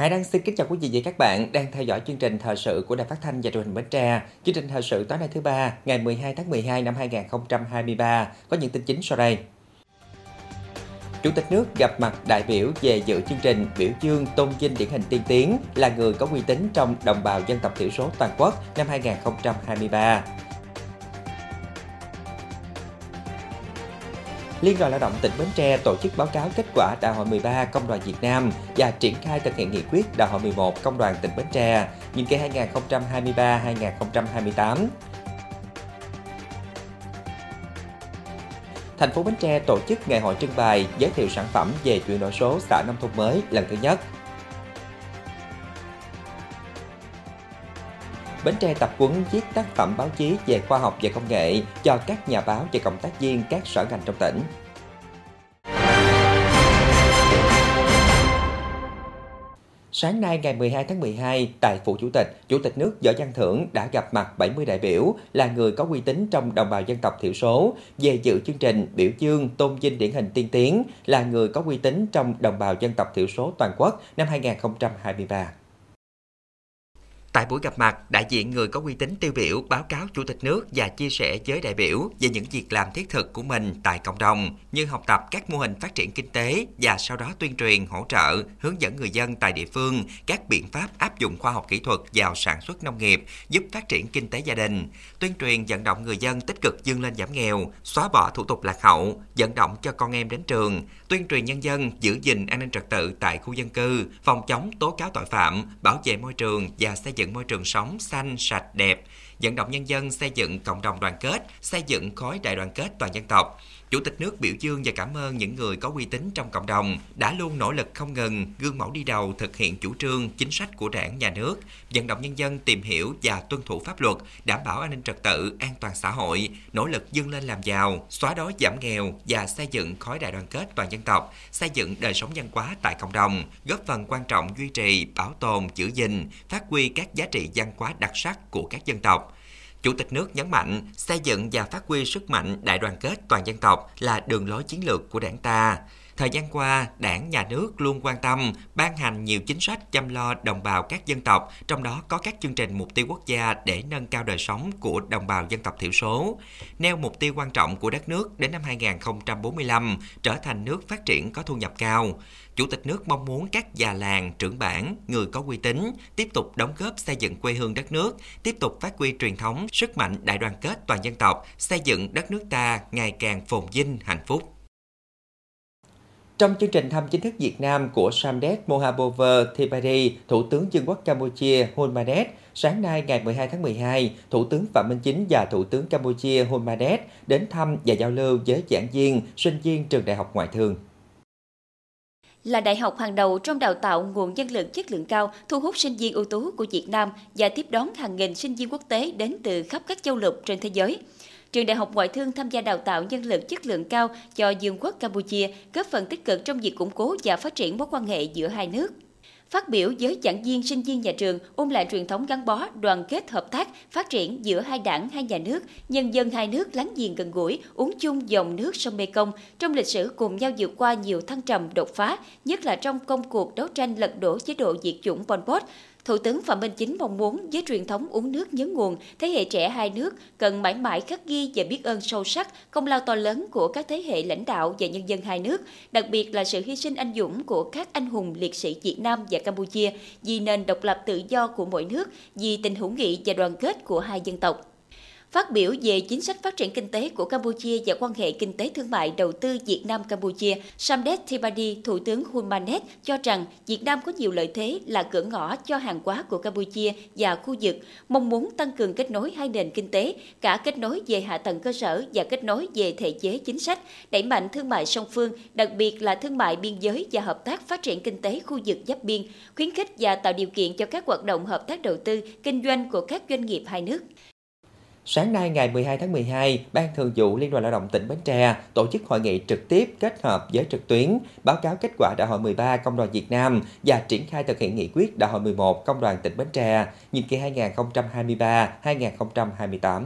Hải Đăng xin kính chào quý vị và các bạn đang theo dõi chương trình thời sự của Đài Phát thanh và Truyền hình Bến Tre. Chương trình thời sự tối nay thứ ba, ngày 12 tháng 12 năm 2023 có những tin chính sau đây. Chủ tịch nước gặp mặt đại biểu về dự chương trình biểu dương tôn vinh điển hình tiên tiến là người có uy tín trong đồng bào dân tộc thiểu số toàn quốc năm 2023. Liên đoàn Lao động tỉnh Bến Tre tổ chức báo cáo kết quả Đại hội 13 Công đoàn Việt Nam và triển khai thực hiện nghị quyết Đại hội 11 Công đoàn tỉnh Bến Tre, nhiệm kỳ 2023-2028. Thành phố Bến Tre tổ chức ngày hội trưng bày, giới thiệu sản phẩm về chuyển đổi số xã nông thôn mới lần thứ nhất. Bến Tre tập quấn viết tác phẩm báo chí về khoa học và công nghệ cho các nhà báo và cộng tác viên các sở ngành trong tỉnh. Sáng nay ngày 12 tháng 12, tại Phủ Chủ tịch, Chủ tịch nước Võ Văn Thưởng đã gặp mặt 70 đại biểu là người có uy tín trong đồng bào dân tộc thiểu số về dự chương trình biểu dương tôn vinh điển hình tiên tiến là người có uy tín trong đồng bào dân tộc thiểu số toàn quốc năm 2023. Tại buổi gặp mặt, đại diện người có uy tín tiêu biểu báo cáo Chủ tịch nước và chia sẻ với đại biểu về những việc làm thiết thực của mình tại cộng đồng, như học tập các mô hình phát triển kinh tế và sau đó tuyên truyền, hỗ trợ, hướng dẫn người dân tại địa phương các biện pháp áp dụng khoa học kỹ thuật vào sản xuất nông nghiệp, giúp phát triển kinh tế gia đình, tuyên truyền vận động người dân tích cực dương lên giảm nghèo, xóa bỏ thủ tục lạc hậu, vận động cho con em đến trường, tuyên truyền nhân dân giữ gìn an ninh trật tự tại khu dân cư, phòng chống tố cáo tội phạm, bảo vệ môi trường và xây dựng dựng môi trường sống xanh, sạch, đẹp, vận động nhân dân xây dựng cộng đồng đoàn kết, xây dựng khối đại đoàn kết toàn dân tộc. Chủ tịch nước biểu dương và cảm ơn những người có uy tín trong cộng đồng đã luôn nỗ lực không ngừng, gương mẫu đi đầu thực hiện chủ trương, chính sách của đảng, nhà nước, vận động nhân dân tìm hiểu và tuân thủ pháp luật, đảm bảo an ninh trật tự, an toàn xã hội, nỗ lực vươn lên làm giàu, xóa đói giảm nghèo và xây dựng khối đại đoàn kết toàn dân tộc, xây dựng đời sống văn hóa tại cộng đồng, góp phần quan trọng duy trì, bảo tồn, giữ gìn, phát huy các giá trị văn hóa đặc sắc của các dân tộc. Chủ tịch nước nhấn mạnh xây dựng và phát huy sức mạnh đại đoàn kết toàn dân tộc là đường lối chiến lược của đảng ta. Thời gian qua, đảng, nhà nước luôn quan tâm, ban hành nhiều chính sách chăm lo đồng bào các dân tộc, trong đó có các chương trình mục tiêu quốc gia để nâng cao đời sống của đồng bào dân tộc thiểu số. Nêu mục tiêu quan trọng của đất nước đến năm 2045 trở thành nước phát triển có thu nhập cao. Chủ tịch nước mong muốn các già làng, trưởng bản, người có uy tín tiếp tục đóng góp xây dựng quê hương đất nước, tiếp tục phát huy truyền thống, sức mạnh đại đoàn kết toàn dân tộc, xây dựng đất nước ta ngày càng phồn vinh, hạnh phúc. Trong chương trình thăm chính thức Việt Nam của Samdech Mohabover Thipari, Thủ tướng Vương quốc Campuchia Hun Manet, sáng nay ngày 12 tháng 12, Thủ tướng Phạm Minh Chính và Thủ tướng Campuchia Hun Manet đến thăm và giao lưu với giảng viên, sinh viên trường Đại học Ngoại thương là đại học hàng đầu trong đào tạo nguồn nhân lực chất lượng cao, thu hút sinh viên ưu tú của Việt Nam và tiếp đón hàng nghìn sinh viên quốc tế đến từ khắp các châu lục trên thế giới. Trường Đại học Ngoại thương tham gia đào tạo nhân lực chất lượng cao cho Dương quốc Campuchia, góp phần tích cực trong việc củng cố và phát triển mối quan hệ giữa hai nước. Phát biểu với giảng viên sinh viên nhà trường ôn lại truyền thống gắn bó, đoàn kết hợp tác, phát triển giữa hai đảng, hai nhà nước, nhân dân hai nước láng giềng gần gũi, uống chung dòng nước sông Mekong trong lịch sử cùng nhau vượt qua nhiều thăng trầm đột phá, nhất là trong công cuộc đấu tranh lật đổ chế độ diệt chủng Pol Pot, Thủ tướng Phạm Minh Chính mong muốn với truyền thống uống nước nhớ nguồn, thế hệ trẻ hai nước cần mãi mãi khắc ghi và biết ơn sâu sắc công lao to lớn của các thế hệ lãnh đạo và nhân dân hai nước, đặc biệt là sự hy sinh anh dũng của các anh hùng liệt sĩ Việt Nam và Campuchia vì nền độc lập tự do của mỗi nước, vì tình hữu nghị và đoàn kết của hai dân tộc. Phát biểu về chính sách phát triển kinh tế của Campuchia và quan hệ kinh tế thương mại đầu tư Việt Nam-Campuchia, Samdech Thibadi, Thủ tướng Hun Manet cho rằng Việt Nam có nhiều lợi thế là cửa ngõ cho hàng hóa của Campuchia và khu vực, mong muốn tăng cường kết nối hai nền kinh tế, cả kết nối về hạ tầng cơ sở và kết nối về thể chế chính sách, đẩy mạnh thương mại song phương, đặc biệt là thương mại biên giới và hợp tác phát triển kinh tế khu vực giáp biên, khuyến khích và tạo điều kiện cho các hoạt động hợp tác đầu tư, kinh doanh của các doanh nghiệp hai nước. Sáng nay ngày 12 tháng 12, Ban Thường vụ Liên đoàn Lao động tỉnh Bến Tre tổ chức hội nghị trực tiếp kết hợp với trực tuyến, báo cáo kết quả Đại hội 13 Công đoàn Việt Nam và triển khai thực hiện nghị quyết Đại hội 11 Công đoàn tỉnh Bến Tre, nhiệm kỳ 2023-2028.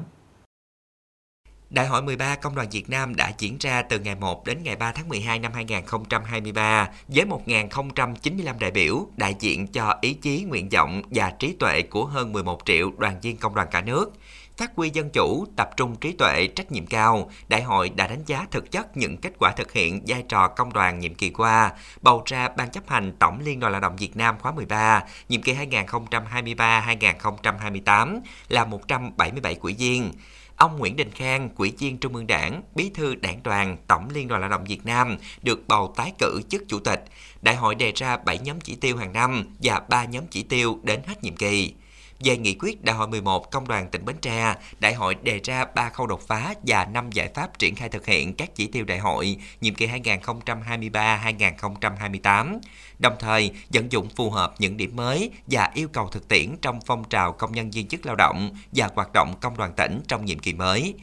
Đại hội 13 Công đoàn Việt Nam đã diễn ra từ ngày 1 đến ngày 3 tháng 12 năm 2023 với 1.095 đại biểu đại diện cho ý chí, nguyện vọng và trí tuệ của hơn 11 triệu đoàn viên công đoàn cả nước. Phát huy dân chủ, tập trung trí tuệ, trách nhiệm cao, đại hội đã đánh giá thực chất những kết quả thực hiện vai trò công đoàn nhiệm kỳ qua, bầu ra Ban chấp hành Tổng Liên đoàn Lao động Việt Nam khóa 13, nhiệm kỳ 2023-2028 là 177 quỹ viên. Ông Nguyễn Đình Khang, quỹ viên Trung ương Đảng, Bí thư Đảng đoàn Tổng Liên đoàn Lao động Việt Nam được bầu tái cử chức chủ tịch. Đại hội đề ra 7 nhóm chỉ tiêu hàng năm và 3 nhóm chỉ tiêu đến hết nhiệm kỳ. Về nghị quyết Đại hội 11 Công đoàn tỉnh Bến Tre, đại hội đề ra 3 khâu đột phá và 5 giải pháp triển khai thực hiện các chỉ tiêu đại hội nhiệm kỳ 2023-2028, đồng thời vận dụng phù hợp những điểm mới và yêu cầu thực tiễn trong phong trào công nhân viên chức lao động và hoạt động công đoàn tỉnh trong nhiệm kỳ mới.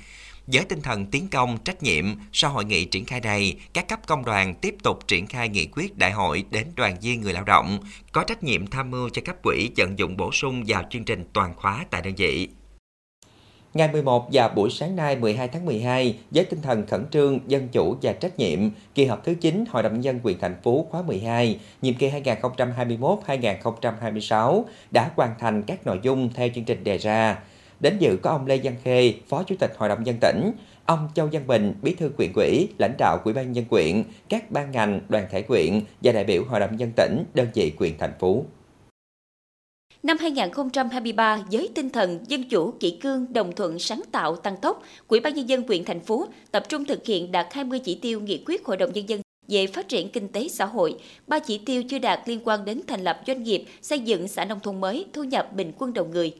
Với tinh thần tiến công, trách nhiệm, sau hội nghị triển khai này, các cấp công đoàn tiếp tục triển khai nghị quyết đại hội đến đoàn viên người lao động, có trách nhiệm tham mưu cho cấp quỹ vận dụng bổ sung vào chương trình toàn khóa tại đơn vị. Ngày 11 và buổi sáng nay 12 tháng 12, với tinh thần khẩn trương, dân chủ và trách nhiệm, kỳ họp thứ 9 Hội đồng nhân quyền thành phố khóa 12, nhiệm kỳ 2021-2026 đã hoàn thành các nội dung theo chương trình đề ra. Đến dự có ông Lê Văn Khê, Phó Chủ tịch Hội đồng dân tỉnh, ông Châu Văn Bình, Bí thư quyện ủy, lãnh đạo Ủy ban nhân quyện, các ban ngành, đoàn thể quyện và đại biểu Hội đồng dân tỉnh, đơn vị quyện thành phố. Năm 2023, với tinh thần dân chủ, kỷ cương, đồng thuận, sáng tạo, tăng tốc, Quỹ ban nhân dân quyện thành phố tập trung thực hiện đạt 20 chỉ tiêu nghị quyết Hội đồng nhân dân về phát triển kinh tế xã hội, ba chỉ tiêu chưa đạt liên quan đến thành lập doanh nghiệp, xây dựng xã nông thôn mới, thu nhập bình quân đầu người.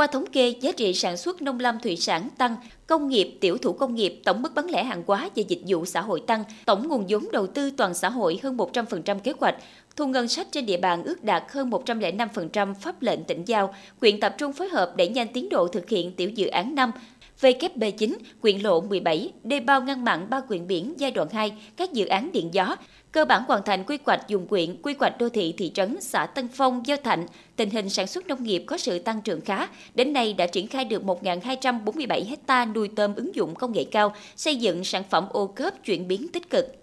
Qua thống kê, giá trị sản xuất nông lâm thủy sản tăng, công nghiệp, tiểu thủ công nghiệp, tổng mức bán lẻ hàng hóa và dịch vụ xã hội tăng, tổng nguồn vốn đầu tư toàn xã hội hơn 100% kế hoạch, thu ngân sách trên địa bàn ước đạt hơn 105% pháp lệnh tỉnh giao, quyện tập trung phối hợp đẩy nhanh tiến độ thực hiện tiểu dự án 5, VKB9, quyện lộ 17, đê bao ngăn mặn ba quyện biển giai đoạn 2, các dự án điện gió, cơ bản hoàn thành quy hoạch dùng quyện, quy hoạch đô thị thị trấn, xã Tân Phong, Giao Thạnh. Tình hình sản xuất nông nghiệp có sự tăng trưởng khá. Đến nay đã triển khai được 1.247 hecta nuôi tôm ứng dụng công nghệ cao, xây dựng sản phẩm ô cớp chuyển biến tích cực.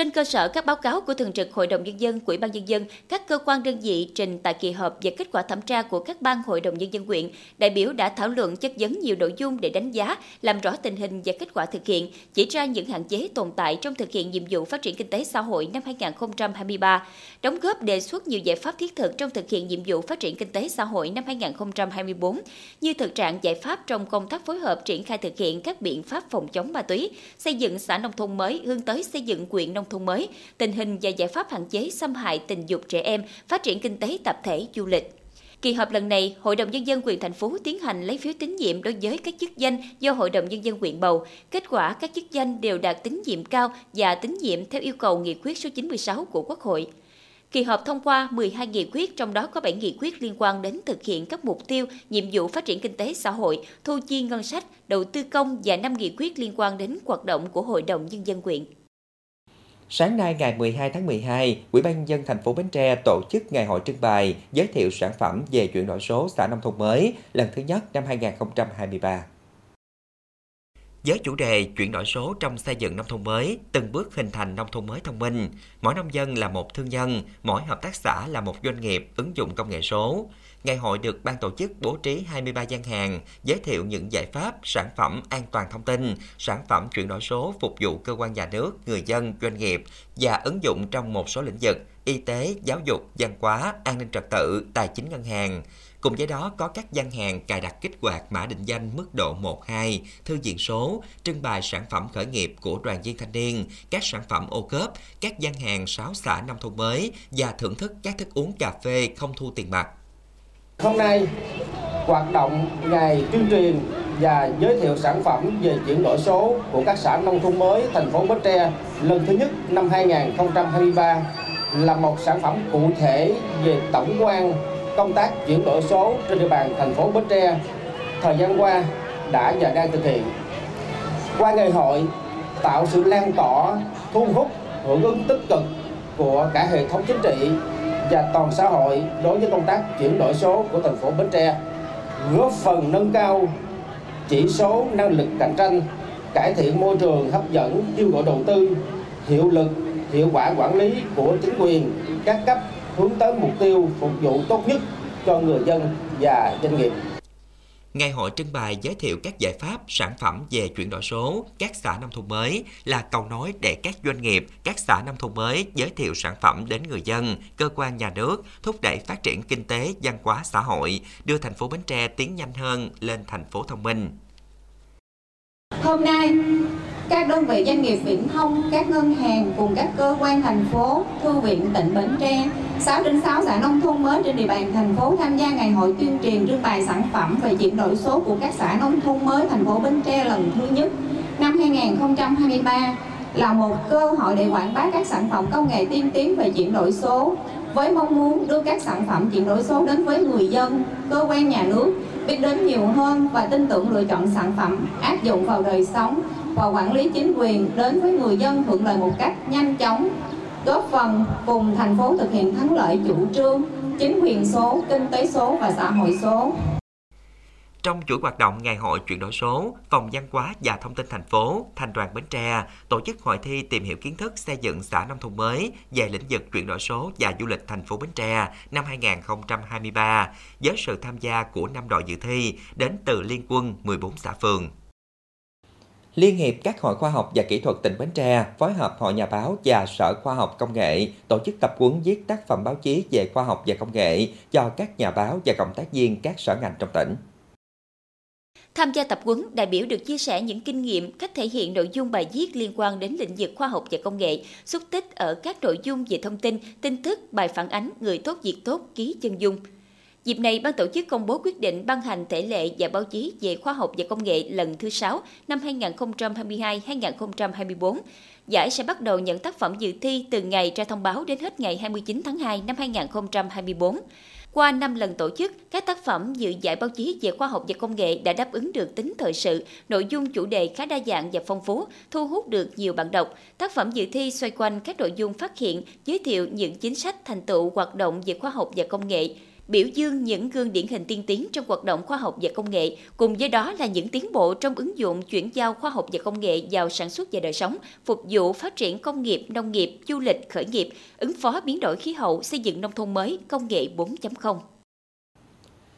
Trên cơ sở các báo cáo của Thường trực Hội đồng Nhân dân, Quỹ ban Nhân dân, các cơ quan đơn vị trình tại kỳ họp về kết quả thẩm tra của các ban Hội đồng Nhân dân quyện, đại biểu đã thảo luận chất vấn nhiều nội dung để đánh giá, làm rõ tình hình và kết quả thực hiện, chỉ ra những hạn chế tồn tại trong thực hiện nhiệm vụ phát triển kinh tế xã hội năm 2023, đóng góp đề xuất nhiều giải pháp thiết thực trong thực hiện nhiệm vụ phát triển kinh tế xã hội năm 2024, như thực trạng giải pháp trong công tác phối hợp triển khai thực hiện các biện pháp phòng chống ma túy, xây dựng xã nông thôn mới hướng tới xây dựng huyện nông thôn mới, tình hình và giải pháp hạn chế xâm hại tình dục trẻ em, phát triển kinh tế tập thể du lịch. Kỳ họp lần này, Hội đồng Nhân dân quyền thành phố tiến hành lấy phiếu tín nhiệm đối với các chức danh do Hội đồng Nhân dân quyền bầu. Kết quả các chức danh đều đạt tín nhiệm cao và tín nhiệm theo yêu cầu nghị quyết số 96 của Quốc hội. Kỳ họp thông qua 12 nghị quyết, trong đó có 7 nghị quyết liên quan đến thực hiện các mục tiêu, nhiệm vụ phát triển kinh tế xã hội, thu chi ngân sách, đầu tư công và 5 nghị quyết liên quan đến hoạt động của Hội đồng Nhân dân quyện. Sáng nay ngày 12 tháng 12, Ủy ban dân thành phố Bến Tre tổ chức ngày hội trưng bày giới thiệu sản phẩm về chuyển đổi số xã nông thôn mới lần thứ nhất năm 2023. Với chủ đề chuyển đổi số trong xây dựng nông thôn mới, từng bước hình thành nông thôn mới thông minh, mỗi nông dân là một thương nhân, mỗi hợp tác xã là một doanh nghiệp ứng dụng công nghệ số. Ngày hội được ban tổ chức bố trí 23 gian hàng, giới thiệu những giải pháp, sản phẩm an toàn thông tin, sản phẩm chuyển đổi số phục vụ cơ quan nhà nước, người dân, doanh nghiệp và ứng dụng trong một số lĩnh vực y tế, giáo dục, văn hóa, an ninh trật tự, tài chính ngân hàng. Cùng với đó có các gian hàng cài đặt kích hoạt mã định danh mức độ 1-2, thư viện số, trưng bày sản phẩm khởi nghiệp của đoàn viên thanh niên, các sản phẩm ô cớp, các gian hàng 6 xã nông thôn mới và thưởng thức các thức uống cà phê không thu tiền mặt. Hôm nay, hoạt động ngày tuyên truyền và giới thiệu sản phẩm về chuyển đổi số của các xã nông thôn mới thành phố Bến Tre lần thứ nhất năm 2023 là một sản phẩm cụ thể về tổng quan công tác chuyển đổi số trên địa bàn thành phố Bến Tre thời gian qua đã và đang thực hiện. Qua ngày hội tạo sự lan tỏa, thu hút, hưởng ứng tích cực của cả hệ thống chính trị và toàn xã hội đối với công tác chuyển đổi số của thành phố Bến Tre, góp phần nâng cao chỉ số năng lực cạnh tranh cải thiện môi trường hấp dẫn kêu gọi đầu tư, hiệu lực, hiệu quả quản lý của chính quyền các cấp hướng tới mục tiêu phục vụ tốt nhất cho người dân và doanh nghiệp. Ngày hội trưng bày giới thiệu các giải pháp, sản phẩm về chuyển đổi số, các xã nông thôn mới là cầu nối để các doanh nghiệp, các xã nông thôn mới giới thiệu sản phẩm đến người dân, cơ quan nhà nước, thúc đẩy phát triển kinh tế, văn hóa xã hội, đưa thành phố Bến Tre tiến nhanh hơn lên thành phố thông minh. Hôm nay, các đơn vị doanh nghiệp viễn thông, các ngân hàng cùng các cơ quan thành phố, thư viện tỉnh Bến Tre, 6 trên 6 xã nông thôn mới trên địa bàn thành phố tham gia ngày hội tuyên truyền trưng bày sản phẩm về chuyển đổi số của các xã nông thôn mới thành phố Bến Tre lần thứ nhất. Năm 2023 là một cơ hội để quảng bá các sản phẩm công nghệ tiên tiến về chuyển đổi số với mong muốn đưa các sản phẩm chuyển đổi số đến với người dân, cơ quan nhà nước biết đến nhiều hơn và tin tưởng lựa chọn sản phẩm áp dụng vào đời sống và quản lý chính quyền đến với người dân thuận lợi một cách nhanh chóng, góp phần cùng thành phố thực hiện thắng lợi chủ trương chính quyền số, kinh tế số và xã hội số. Trong chuỗi hoạt động Ngày hội chuyển đổi số, Phòng văn hóa và Thông tin thành phố, Thành đoàn Bến Tre tổ chức hội thi tìm hiểu kiến thức xây dựng xã nông thôn mới về lĩnh vực chuyển đổi số và du lịch thành phố Bến Tre năm 2023 với sự tham gia của 5 đội dự thi đến từ liên quân 14 xã phường. Liên hiệp các hội khoa học và kỹ thuật tỉnh Bến Tre phối hợp Hội Nhà báo và Sở Khoa học Công nghệ tổ chức tập huấn viết tác phẩm báo chí về khoa học và công nghệ cho các nhà báo và cộng tác viên các sở ngành trong tỉnh. Tham gia tập huấn, đại biểu được chia sẻ những kinh nghiệm, cách thể hiện nội dung bài viết liên quan đến lĩnh vực khoa học và công nghệ, xúc tích ở các nội dung về thông tin, tin tức, bài phản ánh, người tốt việc tốt, ký chân dung. Dịp này, ban tổ chức công bố quyết định ban hành thể lệ và báo chí về khoa học và công nghệ lần thứ 6 năm 2022-2024. Giải sẽ bắt đầu nhận tác phẩm dự thi từ ngày ra thông báo đến hết ngày 29 tháng 2 năm 2024. Qua 5 lần tổ chức, các tác phẩm dự giải báo chí về khoa học và công nghệ đã đáp ứng được tính thời sự, nội dung chủ đề khá đa dạng và phong phú, thu hút được nhiều bạn đọc. Tác phẩm dự thi xoay quanh các nội dung phát hiện, giới thiệu những chính sách thành tựu hoạt động về khoa học và công nghệ, biểu dương những gương điển hình tiên tiến trong hoạt động khoa học và công nghệ, cùng với đó là những tiến bộ trong ứng dụng chuyển giao khoa học và công nghệ vào sản xuất và đời sống, phục vụ phát triển công nghiệp, nông nghiệp, du lịch, khởi nghiệp, ứng phó biến đổi khí hậu, xây dựng nông thôn mới, công nghệ 4.0.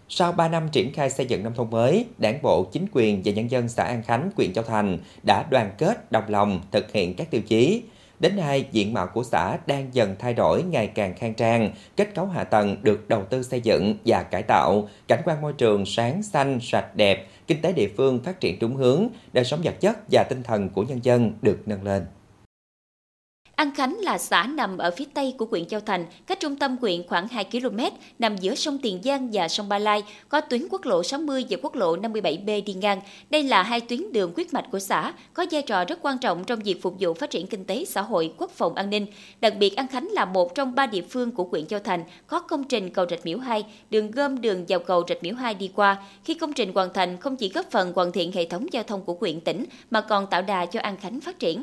Sau 3 năm triển khai xây dựng nông thôn mới, Đảng bộ, chính quyền và nhân dân xã An Khánh, huyện Châu Thành đã đoàn kết, đồng lòng thực hiện các tiêu chí Đến nay, diện mạo của xã đang dần thay đổi ngày càng khang trang, kết cấu hạ tầng được đầu tư xây dựng và cải tạo, cảnh quan môi trường sáng xanh, sạch đẹp, kinh tế địa phương phát triển đúng hướng, đời sống vật chất và tinh thần của nhân dân được nâng lên. An Khánh là xã nằm ở phía tây của huyện Châu Thành, cách trung tâm huyện khoảng 2 km, nằm giữa sông Tiền Giang và sông Ba Lai, có tuyến quốc lộ 60 và quốc lộ 57B đi ngang. Đây là hai tuyến đường quyết mạch của xã, có vai trò rất quan trọng trong việc phục vụ phát triển kinh tế, xã hội, quốc phòng an ninh. Đặc biệt An Khánh là một trong ba địa phương của huyện Châu Thành có công trình cầu Rạch Miễu 2, đường gom đường vào cầu Rạch Miễu 2 đi qua. Khi công trình hoàn thành không chỉ góp phần hoàn thiện hệ thống giao thông của huyện tỉnh mà còn tạo đà cho An Khánh phát triển.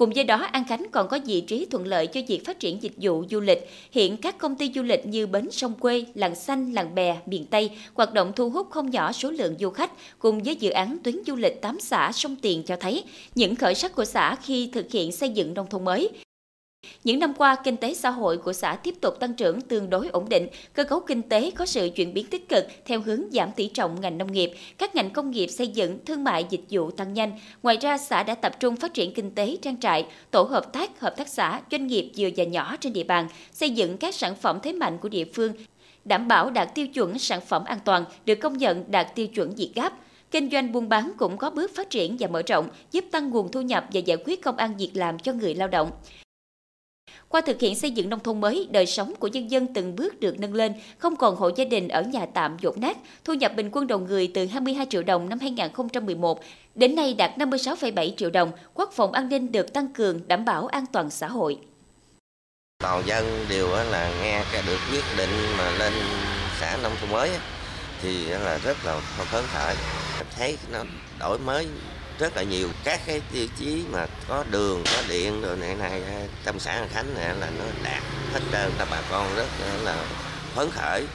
Cùng với đó, An Khánh còn có vị trí thuận lợi cho việc phát triển dịch vụ du lịch. Hiện các công ty du lịch như Bến Sông Quê, Làng Xanh, Làng Bè, miền Tây hoạt động thu hút không nhỏ số lượng du khách cùng với dự án tuyến du lịch tám xã sông Tiền cho thấy những khởi sắc của xã khi thực hiện xây dựng nông thôn mới. Những năm qua, kinh tế xã hội của xã tiếp tục tăng trưởng tương đối ổn định, cơ cấu kinh tế có sự chuyển biến tích cực theo hướng giảm tỷ trọng ngành nông nghiệp, các ngành công nghiệp xây dựng, thương mại dịch vụ tăng nhanh. Ngoài ra, xã đã tập trung phát triển kinh tế trang trại, tổ hợp tác, hợp tác xã, doanh nghiệp vừa và nhỏ trên địa bàn, xây dựng các sản phẩm thế mạnh của địa phương, đảm bảo đạt tiêu chuẩn sản phẩm an toàn, được công nhận đạt tiêu chuẩn Việt Gáp. Kinh doanh buôn bán cũng có bước phát triển và mở rộng, giúp tăng nguồn thu nhập và giải quyết công ăn việc làm cho người lao động. Qua thực hiện xây dựng nông thôn mới, đời sống của nhân dân từng bước được nâng lên, không còn hộ gia đình ở nhà tạm dột nát, thu nhập bình quân đầu người từ 22 triệu đồng năm 2011 đến nay đạt 56,7 triệu đồng, quốc phòng an ninh được tăng cường, đảm bảo an toàn xã hội. Toàn dân đều là nghe cái được quyết định mà lên xã nông thôn mới thì là rất là phấn khởi, thấy nó đổi mới rất là nhiều các cái tiêu chí mà có đường có điện rồi này này trong xã An Khánh này là nó đạt hết trơn là bà con rất là phấn khởi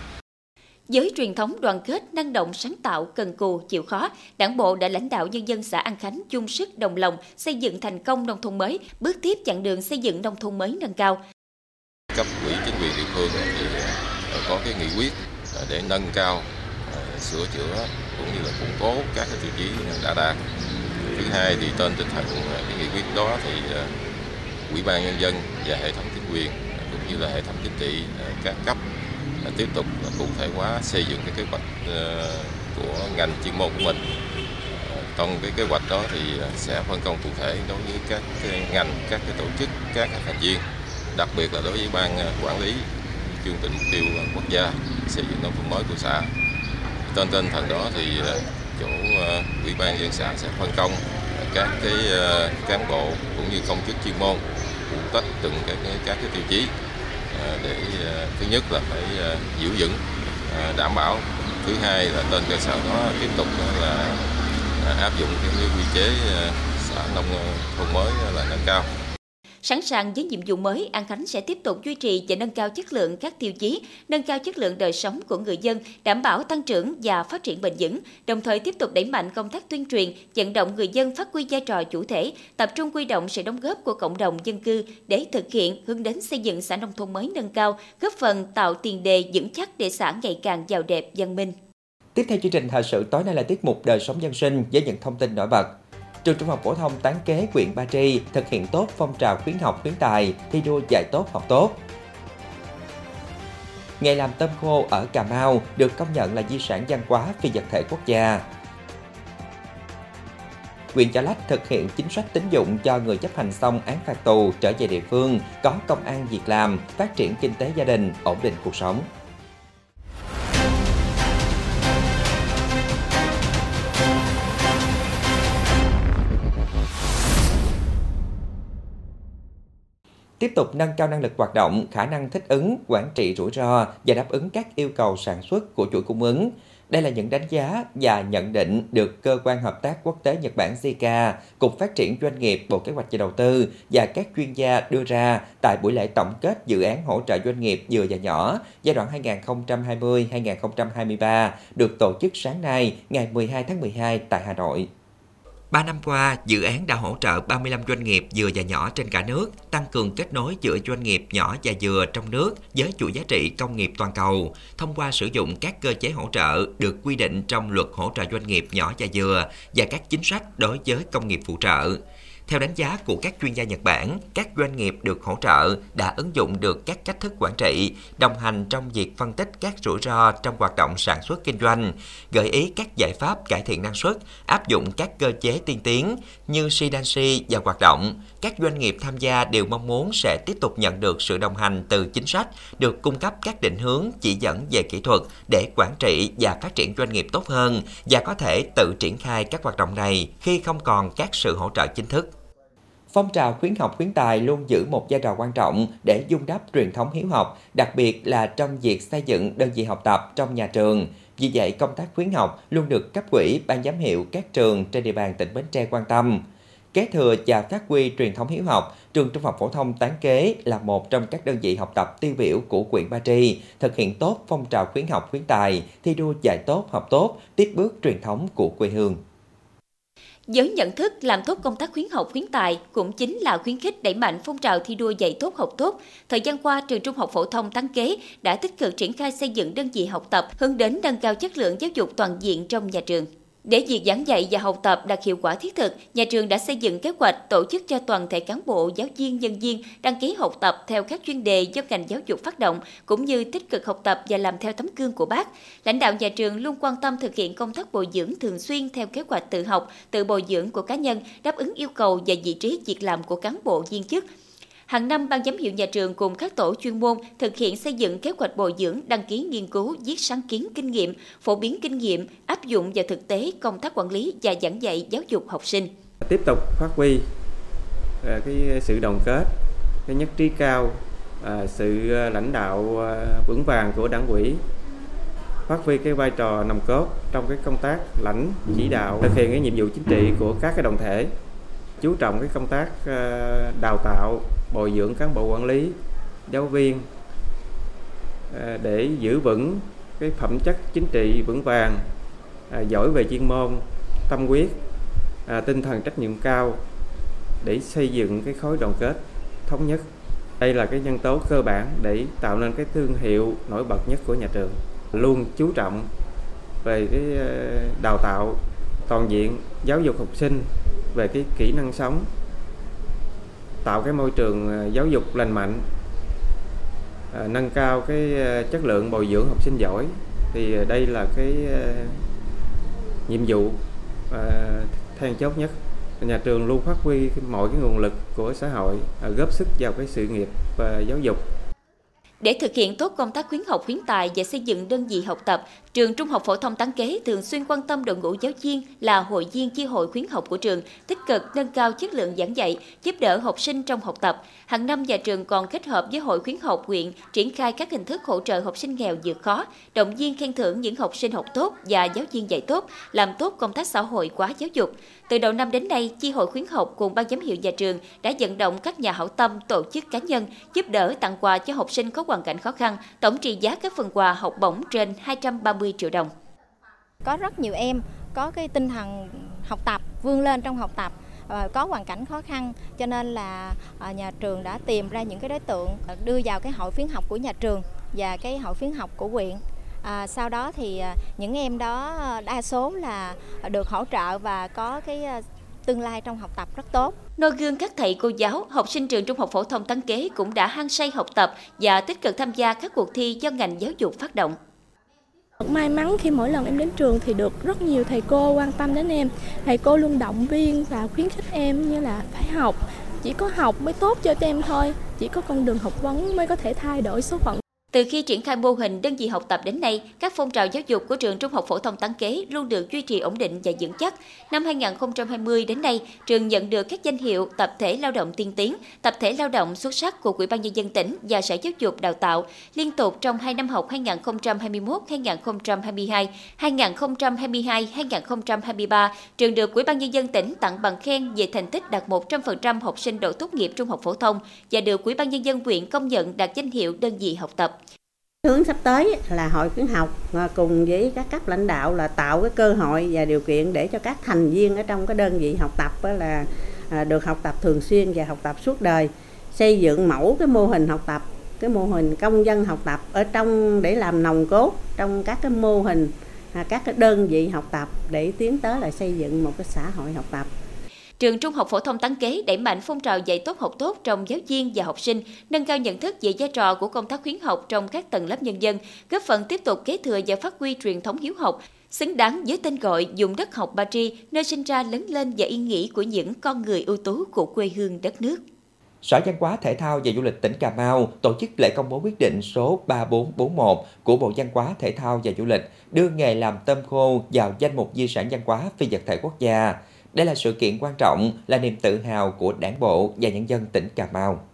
Với truyền thống đoàn kết, năng động, sáng tạo, cần cù, chịu khó, Đảng bộ đã lãnh đạo nhân dân xã An Khánh chung sức đồng lòng xây dựng thành công nông thôn mới, bước tiếp chặng đường xây dựng nông thôn mới nâng cao. Cấp ủy chính quyền địa phương thì ờ, có cái nghị quyết ờ, để nâng cao, ờ, sửa chữa cũng như là củng cố các cái tiêu chí đã đạt. Thứ hai thì trên tinh thần à, cái nghị quyết đó thì à, ủy ban nhân dân và hệ thống chính quyền à, cũng như là hệ thống chính trị các cấp tiếp tục cụ thể hóa xây dựng cái kế hoạch của ngành chuyên môn của mình. Trong cái kế hoạch đó thì sẽ phân công cụ thể đối với các ngành, các cái tổ chức, các thành viên, đặc biệt là đối với ban quản lý chương trình mục tiêu quốc gia xây dựng nông thôn mới của xã. Trên tinh thần đó thì chỗ ờ, ủy ban dân xã sẽ phân công các cái ờ, cán bộ cũng như công chức chuyên môn phụ trách từng cái, các cái tiêu chí ờ, để thứ nhất là phải giữ vững đảm bảo. Thứ hai là trên cơ sở đó tiếp tục là à, áp dụng cái quy chế xã nông thôn mới là nâng cao. Sẵn sàng với nhiệm vụ mới, An Khánh sẽ tiếp tục duy trì và nâng cao chất lượng các tiêu chí, nâng cao chất lượng đời sống của người dân, đảm bảo tăng trưởng và phát triển bền vững, đồng thời tiếp tục đẩy mạnh công tác tuyên truyền, vận động người dân phát huy vai trò chủ thể, tập trung quy động sự đóng góp của cộng đồng dân cư để thực hiện hướng đến xây dựng xã nông thôn mới nâng cao, góp phần tạo tiền đề vững chắc để xã ngày càng giàu đẹp, văn minh. Tiếp theo chương trình thời sự tối nay là tiết mục đời sống dân sinh với những thông tin nổi bật. Trường Trung học phổ thông Tán Kế huyện Ba Tri thực hiện tốt phong trào khuyến học khuyến tài, thi đua dạy tốt học tốt. Nghề làm tôm khô ở Cà Mau được công nhận là di sản văn hóa phi vật thể quốc gia. Huyện Chợ Lách thực hiện chính sách tín dụng cho người chấp hành xong án phạt tù trở về địa phương, có công an việc làm, phát triển kinh tế gia đình, ổn định cuộc sống. Tiếp tục nâng cao năng lực hoạt động, khả năng thích ứng, quản trị rủi ro và đáp ứng các yêu cầu sản xuất của chuỗi cung ứng. Đây là những đánh giá và nhận định được Cơ quan Hợp tác Quốc tế Nhật Bản JICA, Cục Phát triển Doanh nghiệp, Bộ Kế hoạch và Đầu tư và các chuyên gia đưa ra tại buổi lễ tổng kết dự án hỗ trợ doanh nghiệp vừa và nhỏ giai đoạn 2020-2023 được tổ chức sáng nay ngày 12 tháng 12 tại Hà Nội. 3 năm qua, dự án đã hỗ trợ 35 doanh nghiệp vừa và nhỏ trên cả nước, tăng cường kết nối giữa doanh nghiệp nhỏ và vừa trong nước với chuỗi giá trị công nghiệp toàn cầu, thông qua sử dụng các cơ chế hỗ trợ được quy định trong luật hỗ trợ doanh nghiệp nhỏ và vừa và các chính sách đối với công nghiệp phụ trợ. Theo đánh giá của các chuyên gia Nhật Bản, các doanh nghiệp được hỗ trợ đã ứng dụng được các cách thức quản trị, đồng hành trong việc phân tích các rủi ro trong hoạt động sản xuất kinh doanh, gợi ý các giải pháp cải thiện năng suất, áp dụng các cơ chế tiên tiến như Shidanshi và hoạt động. Các doanh nghiệp tham gia đều mong muốn sẽ tiếp tục nhận được sự đồng hành từ chính sách, được cung cấp các định hướng, chỉ dẫn về kỹ thuật để quản trị và phát triển doanh nghiệp tốt hơn và có thể tự triển khai các hoạt động này khi không còn các sự hỗ trợ chính thức. Phong trào khuyến học khuyến tài luôn giữ một vai trò quan trọng để dung đắp truyền thống hiếu học, đặc biệt là trong việc xây dựng đơn vị học tập trong nhà trường. Vì vậy, công tác khuyến học luôn được cấp quỹ, ban giám hiệu các trường trên địa bàn tỉnh Bến Tre quan tâm. Kế thừa và phát huy truyền thống hiếu học, trường Trung học phổ thông Tán Kế là một trong các đơn vị học tập tiêu biểu của huyện Ba Tri, thực hiện tốt phong trào khuyến học khuyến tài, thi đua dạy tốt học tốt, tiếp bước truyền thống của quê hương giới nhận thức làm tốt công tác khuyến học khuyến tài cũng chính là khuyến khích đẩy mạnh phong trào thi đua dạy tốt học tốt. Thời gian qua, trường Trung học phổ thông Tăng Kế đã tích cực triển khai xây dựng đơn vị học tập hướng đến nâng cao chất lượng giáo dục toàn diện trong nhà trường. Để việc giảng dạy và học tập đạt hiệu quả thiết thực, nhà trường đã xây dựng kế hoạch tổ chức cho toàn thể cán bộ, giáo viên, nhân viên đăng ký học tập theo các chuyên đề do ngành giáo dục phát động, cũng như tích cực học tập và làm theo tấm gương của bác. Lãnh đạo nhà trường luôn quan tâm thực hiện công tác bồi dưỡng thường xuyên theo kế hoạch tự học, tự bồi dưỡng của cá nhân, đáp ứng yêu cầu và vị trí việc làm của cán bộ viên chức, Hàng năm, Ban giám hiệu nhà trường cùng các tổ chuyên môn thực hiện xây dựng kế hoạch bồi dưỡng, đăng ký nghiên cứu, viết sáng kiến kinh nghiệm, phổ biến kinh nghiệm, áp dụng vào thực tế công tác quản lý và giảng dạy giáo dục học sinh. Tiếp tục phát huy ờ, cái sự đồng kết, cái nhất trí cao, ờ, sự ờ, lãnh đạo vững vàng của đảng ủy phát huy cái vai trò nòng cốt trong cái công tác lãnh chỉ đạo thực hiện cái nhiệm vụ chính trị của các cái đoàn thể chú trọng cái công tác đào tạo bồi dưỡng cán bộ quản lý giáo viên à, để giữ vững cái phẩm chất chính trị vững vàng, à, giỏi về chuyên môn, tâm huyết, à, tinh thần trách nhiệm cao để xây dựng cái khối đoàn kết thống nhất. Đây là cái nhân tố cơ bản để tạo nên cái thương hiệu nổi bật nhất của nhà trường. Luôn chú trọng về cái đào tạo toàn diện giáo dục học sinh về cái kỹ năng sống tạo cái môi trường ờ, giáo dục lành mạnh ờ, nâng cao cái ờ, chất lượng bồi dưỡng học sinh giỏi. Thì đây là cái nhiệm vụ then chốt nhất. Nhà trường luôn phát huy mọi cái nguồn lực của xã hội góp sức vào cái sự nghiệp giáo dục. Để thực hiện tốt công tác khuyến học khuyến tài và xây dựng đơn vị học tập, trường Trung học phổ thông Tán Kế thường xuyên quan tâm đội ngũ giáo viên là hội viên chi hội khuyến học của trường, tích cực nâng cao chất lượng giảng dạy, giúp đỡ học sinh trong học tập. Hàng năm nhà trường còn kết hợp với hội khuyến học huyện triển khai các hình thức hỗ trợ học sinh nghèo vượt khó, động viên khen thưởng những học sinh học tốt và giáo viên dạy tốt, làm tốt công tác xã hội quá giáo dục. Từ đầu năm đến nay, chi hội khuyến học cùng ban giám hiệu nhà trường đã vận động các nhà hảo tâm, tổ chức cá nhân giúp đỡ tặng quà cho học sinh có hoàn cảnh khó khăn, tổng trị giá các phần quà học bổng trên 230 triệu đồng. Có rất nhiều em có cái tinh thần học tập, vươn lên trong học tập ờ, có hoàn cảnh khó khăn cho nên là ờ, nhà trường đã tìm ra những cái đối tượng ờ, đưa vào cái hội khuyến học của nhà trường và cái hội khuyến học của huyện à, sau đó thì những em đó đa số là được hỗ trợ và có cái tương lai trong học tập rất tốt. Noi gương các thầy cô giáo, học sinh trường Trung học phổ thông Tấn Kế cũng đã hăng say học tập và tích cực tham gia các cuộc thi do ngành giáo dục phát động. May mắn khi mỗi lần em đến trường thì được rất nhiều thầy cô quan tâm đến em. Thầy cô luôn động viên và khuyến khích em như là phải học, chỉ có học mới tốt cho em thôi, chỉ có con đường học vấn mới có thể thay đổi số phận từ khi triển khai mô hình đơn vị học tập đến nay, các phong trào giáo dục của trường Trung học phổ thông Tán Kế luôn được duy trì ổn định và vững chắc. Năm 2020 đến nay, trường nhận được các danh hiệu tập thể lao động tiên tiến, tập thể lao động xuất sắc của Ủy ban nhân dân tỉnh và Sở Giáo dục Đào tạo liên tục trong hai năm học 2021-2022, 2022-2023, trường được Ủy ban nhân dân tỉnh tặng bằng khen về thành tích đạt 100% học sinh đỗ tốt nghiệp trung học phổ thông và được Ủy ban nhân dân huyện công nhận đạt danh hiệu đơn vị học tập. Hướng sắp tới là hội khuyến học à, cùng với các cấp lãnh đạo là tạo cái cơ hội và điều kiện để cho các thành viên ở trong cái đơn vị học tập là à, được học tập thường xuyên và học tập suốt đời. Xây dựng mẫu cái mô hình học tập, cái mô hình công dân học tập ở trong, để làm nòng cốt trong các cái mô hình à, các cái đơn vị học tập để tiến tới là xây dựng một cái xã hội học tập. Trường Trung học phổ thông Tán Kế đẩy mạnh phong trào dạy tốt học tốt trong giáo viên và học sinh, nâng cao nhận thức về vai trò của công tác khuyến học trong các tầng lớp nhân dân, góp phần tiếp tục kế thừa và phát huy truyền thống hiếu học, xứng đáng với tên gọi dùng đất học Ba Tri, nơi sinh ra lớn lên và yên nghỉ của những con người ưu tú của quê hương đất nước. Sở Văn hóa Thể thao và Du lịch tỉnh Cà Mau tổ chức lễ công bố quyết định số 3441 của Bộ Văn hóa Thể thao và Du lịch đưa nghề làm tôm khô vào danh mục di sản văn hóa phi vật thể quốc gia. Đây là sự kiện quan trọng, là niềm tự hào của đảng bộ và nhân dân tỉnh Cà Mau.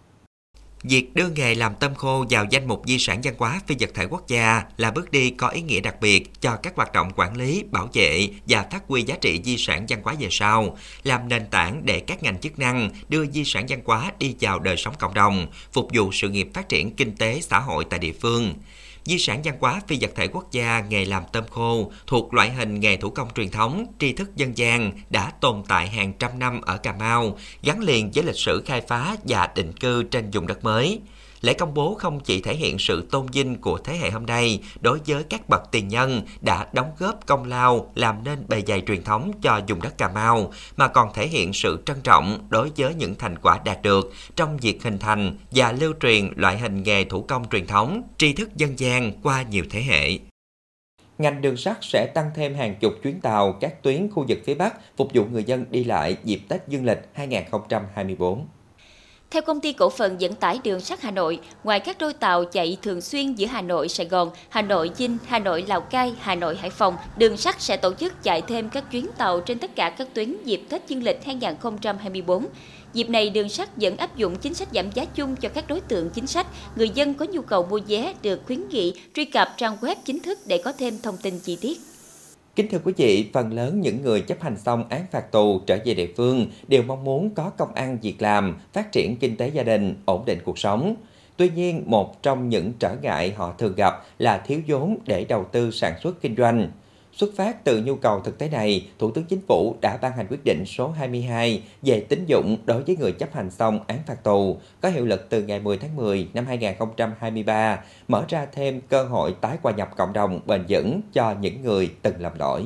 Việc đưa nghề làm tôm khô vào danh mục di sản văn hóa phi vật thể quốc gia là bước đi có ý nghĩa đặc biệt cho các hoạt động quản lý, bảo vệ và phát huy giá trị di sản văn hóa về sau, làm nền tảng để các ngành chức năng đưa di sản văn hóa đi vào đời sống cộng đồng, phục vụ sự nghiệp phát triển kinh tế xã hội tại địa phương. Di sản văn hóa phi vật thể quốc gia nghề làm tôm khô thuộc loại hình nghề thủ công truyền thống, tri thức dân gian đã tồn tại hàng trăm năm ở Cà Mau, gắn liền với lịch sử khai phá và định cư trên vùng đất mới. Lễ công bố không chỉ thể hiện sự tôn vinh của thế hệ hôm nay đối với các bậc tiền nhân đã đóng góp công lao làm nên bề dày truyền thống cho vùng đất Cà Mau, mà còn thể hiện sự trân trọng đối với những thành quả đạt được trong việc hình thành và lưu truyền loại hình nghề thủ công truyền thống, tri thức dân gian qua nhiều thế hệ ngành đường sắt sẽ tăng thêm hàng chục chuyến tàu các tuyến khu vực phía Bắc phục vụ người dân đi lại dịp Tết Dương lịch 2024. Theo công ty cổ phần dẫn tải đường sắt Hà Nội, ngoài các đôi tàu chạy thường xuyên giữa Hà Nội, Sài Gòn, Hà Nội, Vinh, Hà Nội, Lào Cai, Hà Nội, Hải Phòng, đường sắt sẽ tổ chức chạy thêm các chuyến tàu trên tất cả các tuyến dịp Tết Dương lịch 2024. Dịp này, đường sắt vẫn áp dụng chính sách giảm giá chung cho các đối tượng chính sách. Người dân có nhu cầu mua vé được khuyến nghị truy cập trang web chính thức để có thêm thông tin chi tiết. Kính thưa quý vị, phần lớn những người chấp hành xong án phạt tù trở về địa phương đều mong muốn có công ăn việc làm, phát triển kinh tế gia đình, ổn định cuộc sống. Tuy nhiên, một trong những trở ngại họ thường gặp là thiếu vốn để đầu tư sản xuất kinh doanh. Xuất phát từ nhu cầu thực tế này, Thủ tướng Chính phủ đã ban hành quyết định số 22 về tín dụng đối với người chấp hành xong án phạt tù, có hiệu lực từ ngày 10 tháng 10 năm 2023, mở ra thêm cơ hội tái hòa nhập cộng đồng bền vững cho những người từng lầm lỗi.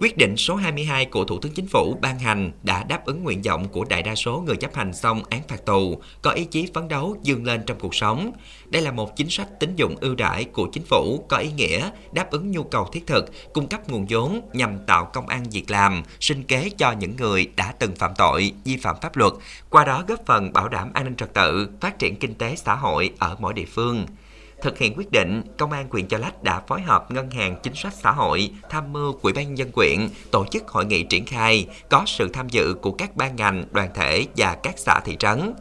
Quyết định số 22 của Thủ tướng Chính phủ ban hành đã đáp ứng nguyện vọng của đại đa số người chấp hành xong án phạt tù, có ý chí phấn đấu dương lên trong cuộc sống. Đây là một chính sách tín dụng ưu đãi của chính phủ có ý nghĩa đáp ứng nhu cầu thiết thực, cung cấp nguồn vốn nhằm tạo công ăn việc làm, sinh kế cho những người đã từng phạm tội, vi phạm pháp luật, qua đó góp phần bảo đảm an ninh trật tự, phát triển kinh tế xã hội ở mỗi địa phương. Thực hiện quyết định, Công an huyện Chợ Lách đã phối hợp Ngân hàng Chính sách Xã hội, tham mưu Quỹ ban dân quyện tổ chức hội nghị triển khai, có sự tham dự của các ban ngành, đoàn thể và các xã thị trấn.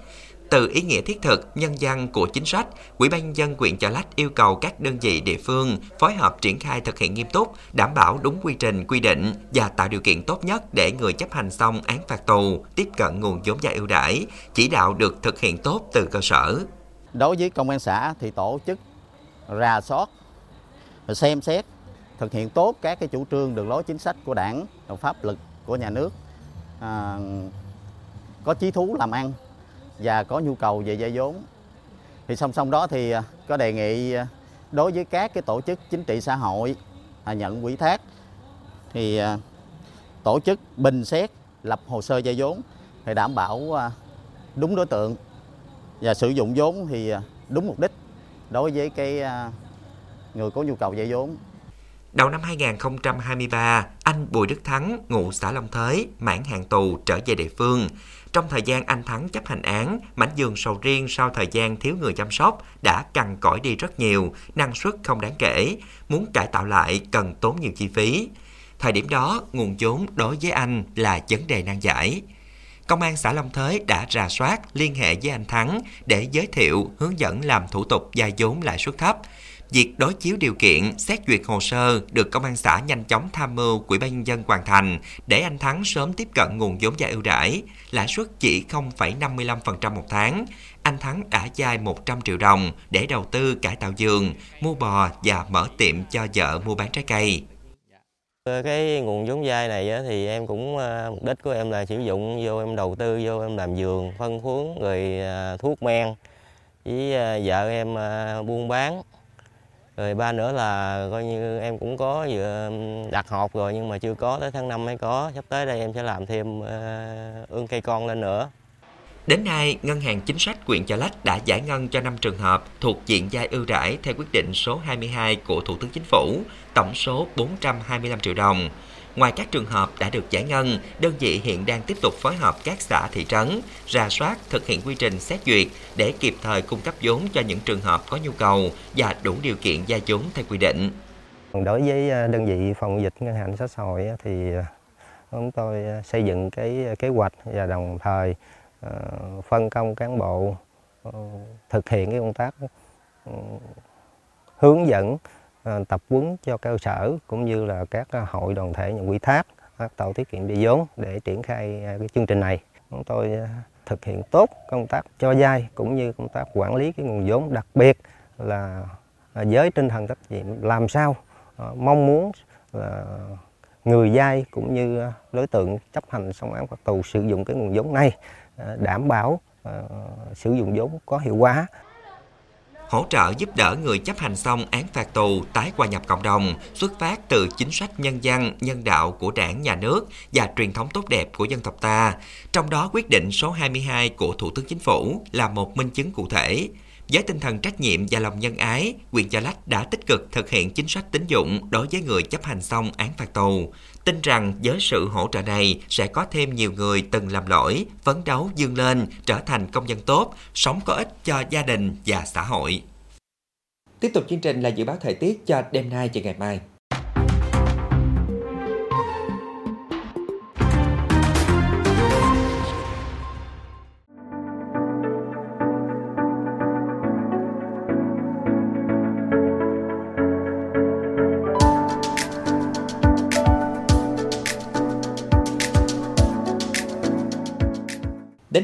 Từ ý nghĩa thiết thực, nhân dân của chính sách, Quỹ ban dân quyện Chợ Lách yêu cầu các đơn vị địa phương phối hợp triển khai thực hiện nghiêm túc, đảm bảo đúng quy trình quy định và tạo điều kiện tốt nhất để người chấp hành xong án phạt tù tiếp cận nguồn vốn vay ưu đãi, chỉ đạo được thực hiện tốt từ cơ sở. Đối với công an xã thì tổ chức rà soát, xem xét, thực hiện tốt các cái chủ trương đường lối chính sách của đảng, pháp luật của nhà nước, à, có chí thú làm ăn và có nhu cầu về vay vốn. Thì song song đó thì à, có đề nghị à, đối với các cái tổ chức chính trị xã hội à, nhận quỹ thác thì à, tổ chức bình xét lập hồ sơ vay vốn thì đảm bảo đúng đối tượng và sử dụng vốn thì đúng mục đích đối với cái à, người có nhu cầu vay vốn. Đầu năm 2023, anh Bùi Đức Thắng, ngụ xã Long Thới, mãn hàng tù trở về địa phương. Trong thời gian anh Thắng chấp hành án, mảnh vườn sầu riêng sau thời gian thiếu người chăm sóc đã cằn cõi đi rất nhiều, năng suất không đáng kể. Muốn cải tạo lại cần tốn nhiều chi phí. Thời điểm đó, nguồn vốn đối với anh là vấn đề nan giải. Công an xã Long Thới đã rà soát, liên hệ với anh Thắng để giới thiệu, hướng dẫn làm thủ tục vay vốn lãi suất thấp. Việc đối chiếu điều kiện, xét duyệt hồ sơ được công an xã nhanh chóng tham mưu Quỹ ban nhân dân hoàn thành để anh Thắng sớm tiếp cận nguồn vốn vay ưu đãi, lãi suất chỉ 0,55% một tháng. Anh Thắng đã vay 100 triệu đồng để đầu tư cải tạo giường, mua bò và mở tiệm cho vợ mua bán trái cây. Cái nguồn vốn vay này thì em cũng ờ, mục đích của em là sử dụng vô em đầu tư vô em làm vườn, phân phối rồi ờ, thuốc men với ờ, vợ em buôn bán. Rồi ba nữa là coi như em cũng có vừa đặt hộp rồi nhưng mà chưa có tới tháng 5 mới có. Sắp tới đây em sẽ làm thêm ương cây con lên nữa. Đến nay, Ngân hàng Chính sách quyện Chợ Lách đã giải ngân cho 5 trường hợp thuộc diện giai ưu đãi theo quyết định số 22 của Thủ tướng Chính phủ, tổng số 425 triệu đồng. Ngoài các trường hợp đã được giải ngân, đơn vị hiện đang tiếp tục phối hợp các xã thị trấn, ra soát, thực hiện quy trình xét duyệt để kịp thời cung cấp vốn cho những trường hợp có nhu cầu và đủ điều kiện gia vốn theo quy định. Đối với à, đơn vị phòng dịch ngân hàng xã hội thì à, chúng tôi à, xây dựng cái kế hoạch và đồng thời Ờ, phân công cán bộ ờ, thực hiện cái công tác ờ, hướng dẫn tập huấn cho cơ sở cũng như là các hội đoàn thể nhận quy thác, các tổ tiết kiệm vay vốn để triển khai à, cái chương trình này. Chúng tôi à, thực hiện tốt công tác cho vay cũng như công tác quản lý cái nguồn vốn, đặc biệt là à, với tinh thần trách nhiệm làm sao mong muốn là người vay cũng như đối tượng chấp hành xong án phạt tù sử dụng cái nguồn vốn này À, đảm bảo à, sử dụng vốn có hiệu quả hỗ trợ giúp đỡ người chấp hành xong án phạt tù tái hòa nhập cộng đồng xuất phát từ chính sách nhân dân, nhân đạo của đảng, nhà nước và truyền thống tốt đẹp của dân tộc ta. Trong đó quyết định số 22 của Thủ tướng Chính phủ là một minh chứng cụ thể. Với tinh thần trách nhiệm và lòng nhân ái, huyện Chợ Lách đã tích cực thực hiện chính sách tín dụng đối với người chấp hành xong án phạt tù. Tin rằng với sự hỗ trợ này sẽ có thêm nhiều người từng làm lỗi, phấn đấu dương lên, trở thành công dân tốt, sống có ích cho gia đình và xã hội. Tiếp tục chương trình là dự báo thời tiết cho đêm nay và ngày mai.